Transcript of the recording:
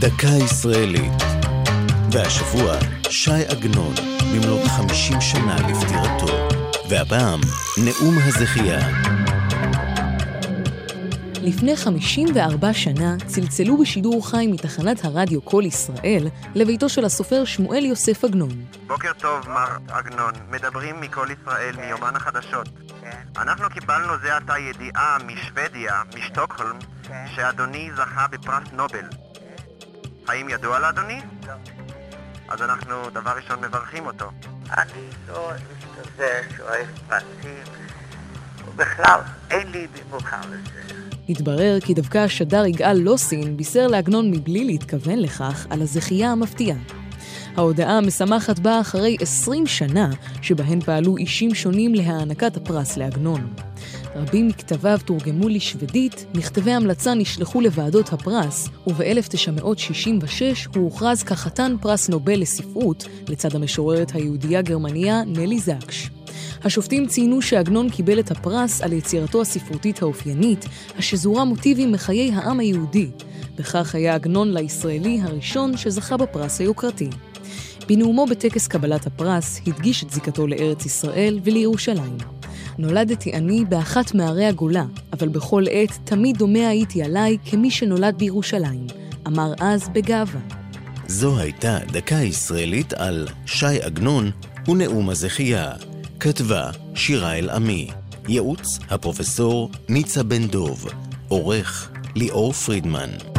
דקה ישראלית. והשבוע, שי עגנון, במלאת 50 שנה לפטירתו. והפעם, נאום הזכייה. לפני 54 שנה צלצלו בשידור חי מתחנת הרדיו קול ישראל לביתו של הסופר שמואל יוסף עגנון. בוקר טוב, מר עגנון. מדברים מכל ישראל, מיומן החדשות. אנחנו קיבלנו זה עתה ידיעה משוודיה, משטוקהולם, שאדוני זכה בפרס נובל. האם ידוע לאדוני? אז אנחנו דבר ראשון מברכים אותו. אני לא איש כזה שאוהב פרסים, ובכלל אין לי מבוכר לזה. התברר כי דווקא השדר יגאל לוסין בישר לעגנון מבלי להתכוון לכך על הזכייה המפתיעה. ההודעה המשמחת באה אחרי 20 שנה שבהן פעלו אישים שונים להענקת הפרס לעגנון. רבים מכתביו תורגמו לשוודית, מכתבי המלצה נשלחו לוועדות הפרס, וב-1966 הוא הוכרז כחתן פרס נובל לספרות, לצד המשוררת היהודייה גרמניה נלי זקש. השופטים ציינו שעגנון קיבל את הפרס על יצירתו הספרותית האופיינית, השזורה מוטיבים מחיי העם היהודי. בכך היה עגנון לישראלי הראשון שזכה בפרס היוקרתי. בנאומו בטקס קבלת הפרס הדגיש את זיקתו לארץ ישראל ולירושלים. נולדתי אני באחת מערי הגולה, אבל בכל עת תמיד דומה הייתי עליי כמי שנולד בירושלים, אמר אז בגאווה. זו הייתה דקה ישראלית על שי עגנון ונאום הזכייה. כתבה שירה אל-עמי. ייעוץ הפרופסור ניצה בן דוב. עורך ליאור פרידמן.